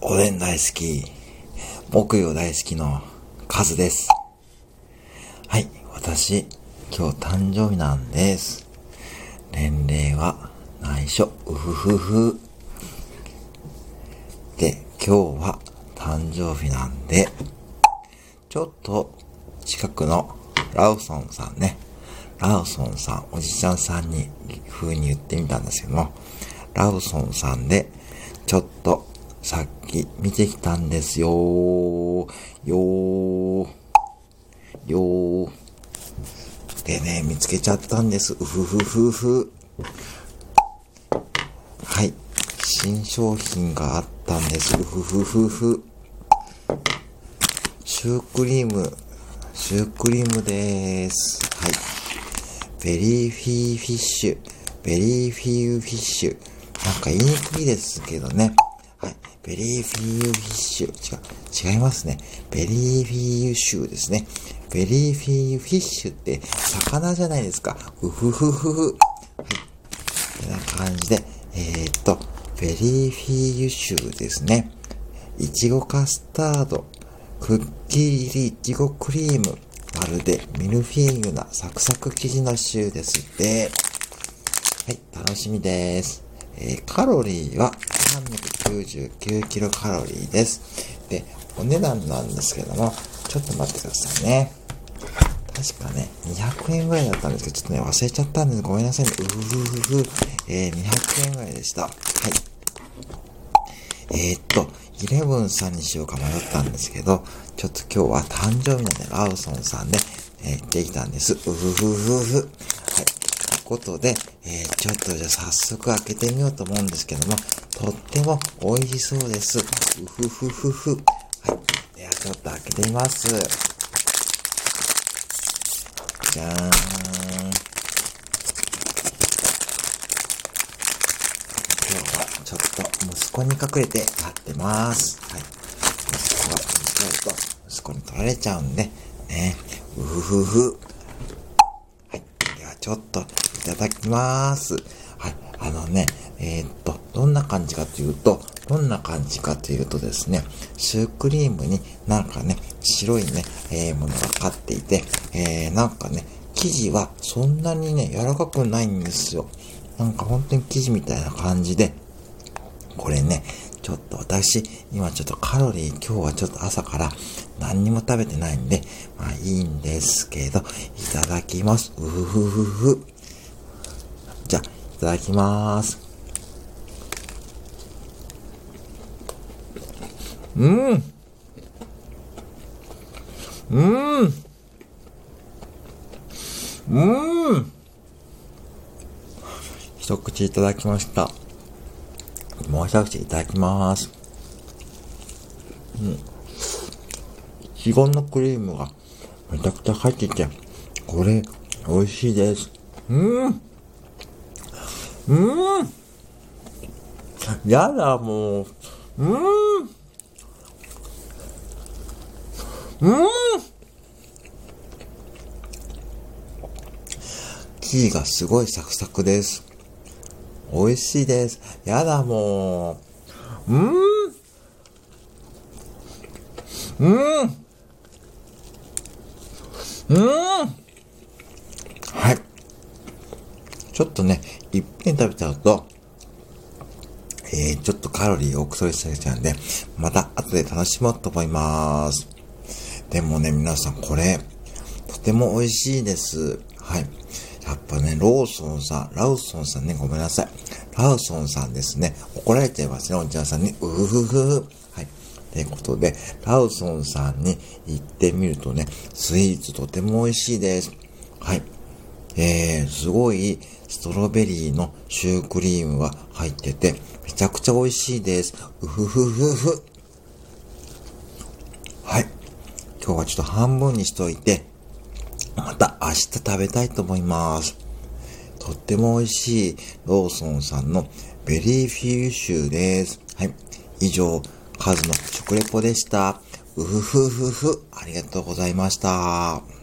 おでん大好き、木曜大好きのカズです。はい、私、今日誕生日なんです。年齢は内緒、うふふふ。で、今日は誕生日なんで、ちょっと近くのラウソンさんね、ラウソンさん、おじちゃんさんに、風に言ってみたんですけども、ローソンさんで、ちょっと、さっき見てきたんですよー。よー。よー。でね、見つけちゃったんです。うふふふふ。はい。新商品があったんです。うふふふふ。シュークリーム、シュークリームでーす。はい。ベリーフィーフィッシュ、ベリーフィーフィッシュ。なんか言いにくいですけどね。はい。ベリーフィーユフィッシュ。違う、違いますね。ベリーフィーユシューですね。ベリーフィーユフィッシュって魚じゃないですか。うふふふふ。はい。こんな感じで、えー、っと、ベリーフィーユシューですね。いちごカスタード、クッキー入りいちごクリーム、まるでミルフィーユなサクサク生地のシューですって。はい、楽しみです。えーカロリーは399キロカロリーです。で、お値段なんですけども、ちょっと待ってくださいね。確かね、200円ぐらいだったんですけど、ちょっとね、忘れちゃったんです。ごめんなさいね。うふふふふ。えー、200円ぐらいでした。はい。えー、っと、イレブンさんにしようか迷ったんですけど、ちょっと今日は誕生日なんで、ラウソンさんで、えー行ってきたんです。うふふふふ。はい。ということで、えー、ちょっとじゃあ早速開けてみようと思うんですけども、とっても美味しそうです。うふふふふ。はい。ではちょっと開けてみます。じゃーん。今日はちょっと息子に隠れて買ってます。はい。息子が見つかると息子に取られちゃうんで、ね。うふふふ。はい。ではちょっとただきます。はい。あのね、えーっと、どんな感じかというと、どんな感じかというとですね、シュークリームになんかね、白いね、えーものがかっていて、えー、なんかね、生地はそんなにね、柔らかくないんですよ。なんか本当に生地みたいな感じで、これね、ちょっと私、今ちょっとカロリー、今日はちょっと朝から何にも食べてないんで、まあいいんですけど、いただきます。うふふふ。いただきます。うん。うん。うん。一口いただきました。もう一口いただきます。うん。いちごのクリームがめちゃくちゃ入ってて、これ、美味しいです。うん。うん。やだ、もう。うん。うん。生地がすごいサクサクです。美味しいです。やだ、もう。うーん。うーん。うーん。はい。ちょっとね、いっぺん食べちゃうと、えー、ちょっとカロリー多く取りすぎちゃうんで、また後で楽しもうと思います。でもね、皆さんこれ、とても美味しいです。はい。やっぱね、ローソンさん、ラウソンさんね、ごめんなさい。ラウソンさんですね。怒られちゃいますね、おじゃんさんに。うふふふ。はい。ということで、ラウソンさんに行ってみるとね、スイーツとても美味しいです。はい。えー、すごいストロベリーのシュークリームが入ってて、めちゃくちゃ美味しいです。うふふふふ。はい。今日はちょっと半分にしといて、また明日食べたいと思います。とっても美味しいローソンさんのベリーフィーシューです。はい。以上、カズの食レポでした。うふふふふ。ありがとうございました。